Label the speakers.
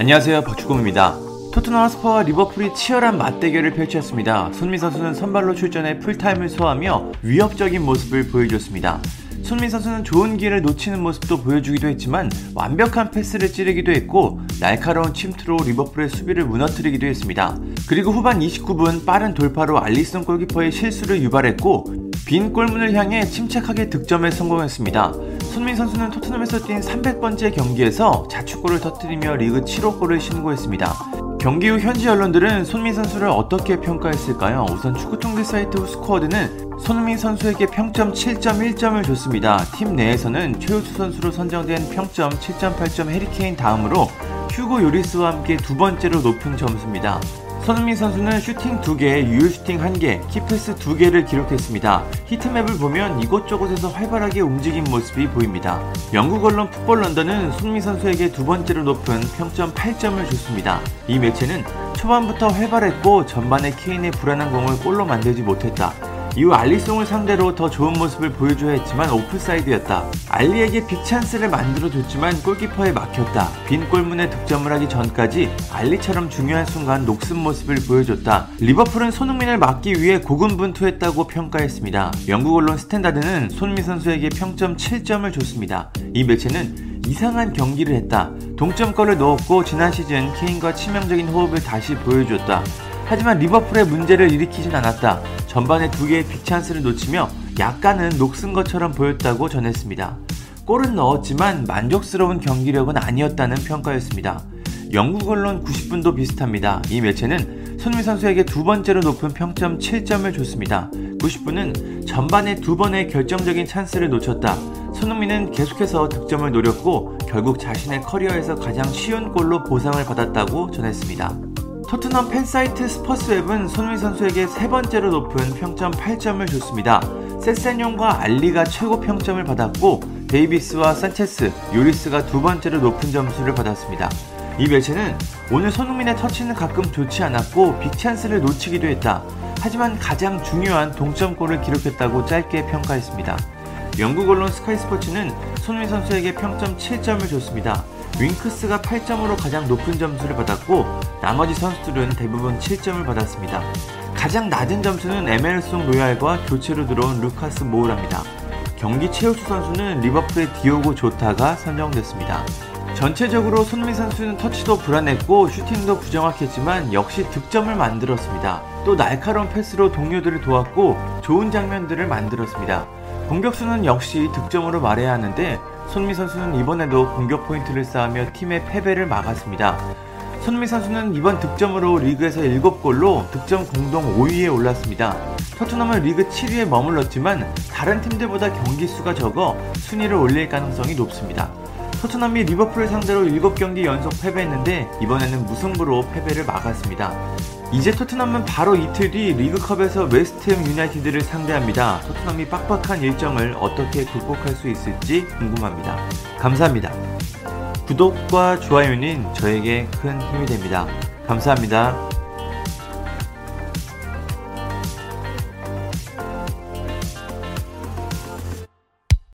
Speaker 1: 안녕하세요 박주공입니다. 토트넘 홋스퍼와 리버풀이 치열한 맞대결을 펼쳤습니다. 손흥민 선수는 선발로 출전해 풀타임을 소화하며 위협적인 모습을 보여줬습니다. 손흥민 선수는 좋은 기회를 놓치는 모습도 보여주기도 했지만 완벽한 패스를 찌르기도 했고 날카로운 침투로 리버풀의 수비를 무너뜨리기도 했습니다. 그리고 후반 29분 빠른 돌파로 알리슨 골키퍼의 실수를 유발했고 빈 골문을 향해 침착하게 득점에 성공했습니다. 손흥민 선수는 토트넘에서 뛴 300번째 경기에서 자축골을 터뜨리며 리그 7호 골을 신고했습니다. 경기 후 현지 언론들은 손흥민 선수를 어떻게 평가했을까요? 우선 축구통계 사이트 후스코어드는 손흥민 선수에게 평점 7.1점을 줬습니다. 팀 내에서는 최우수 선수로 선정된 평점 7.8점 해리 케인 다음으로 휴고 요리스와 함께 두 번째로 높은 점수입니다. 손흥민 선수는 슈팅 2개, 유효 슈팅 1개, key pass 2개를 기록했습니다. heat map을 보면 이곳저곳에서 활발하게 움직인 모습이 보입니다. 영국 언론 풋볼 런던은 손흥민 선수에게 두 번째로 높은 평점 8점을 줬습니다. 이 매체는 초반부터 활발했고 전반에 케인의 불안한 공을 골로 만들지 못했다. 이후 알리송을 상대로 더 좋은 모습을 보여줘야 했지만 오프사이드였다. 알리에게 big chance를 만들어줬지만 골키퍼에 막혔다. 빈 골문에 득점을 하기 전까지 알리처럼 중요한 순간 녹슨 모습을 보여줬다. 리버풀은 손흥민을 막기 위해 고군분투했다고 평가했습니다. 영국 언론 스탠다드는 손흥민 선수에게 평점 7점을 줬습니다. 이 매체는 이상한 경기를 했다. 동점골을 넣었고 지난 시즌 케인과 치명적인 호흡을 다시 보여줬다. 하지만 리버풀의 문제를 일으키진 않았다. 전반에 두 개의 빅찬스를 놓치며 약간은 녹슨 것처럼 보였다고 전했습니다. 골은 넣었지만 만족스러운 경기력은 아니었다는 평가였습니다. 영국 언론 90분도 비슷합니다. 이 매체는 손흥민 선수에게 두 번째로 높은 평점 7점을 줬습니다. 90분은 전반에 두 번의 결정적인 찬스를 놓쳤다. 손흥민은 계속해서 득점을 노렸고 결국 자신의 커리어에서 가장 쉬운 골로 보상을 받았다고 전했습니다. 토트넘 팬사이트 스퍼스웹은 손흥민 선수에게 세 번째로 높은 평점 8점을 줬습니다. 세세뇽과 알리가 최고 평점을 받았고 데이비스와 산체스, 요리스가 두 번째로 높은 점수를 받았습니다. 이 매체는 오늘 손흥민의 터치는 가끔 좋지 않았고 big chance를 놓치기도 했다. 하지만 가장 중요한 동점골을 기록했다고 짧게 평가했습니다. 영국 언론 스카이 스포츠는 손흥민 선수에게 평점 7점을 줬습니다. 윙크스가 8점으로 가장 높은 점수를 받았고 나머지 선수들은 대부분 7점을 받았습니다. 가장 낮은 점수는 에메르송 로얄과 교체로 들어온 루카스 모우라입니다. 경기 최우수 선수는 리버풀의 디오고 조타가 선정됐습니다. 전체적으로 손흥민 선수는 터치도 불안했고 슈팅도 부정확했지만 역시 득점을 만들었습니다. 또 날카로운 패스로 동료들을 도왔고 좋은 장면들을 만들었습니다. 공격수는 역시 득점으로 말해야 하는데 손흥민 선수는 이번에도 공격 포인트를 쌓으며 팀의 패배를 막았습니다. 손흥민 선수는 이번 득점으로 리그에서 7골로 득점 공동 5위에 올랐습니다. 토트넘은 리그 7위에 머물렀지만 다른 팀들보다 경기 수가 적어 순위를 올릴 가능성이 높습니다. 토트넘이 리버풀을 상대로 7경기 연속 패배했는데 이번에는 무승부로 패배를 막았습니다. 이제 토트넘은 바로 이틀 뒤 리그컵에서 웨스트햄 유나이티드를 상대합니다. 토트넘이 빡빡한 일정을 어떻게 극복할 수 있을지 궁금합니다. 감사합니다. 구독과 좋아요는 저에게 큰 힘이 됩니다. 감사합니다.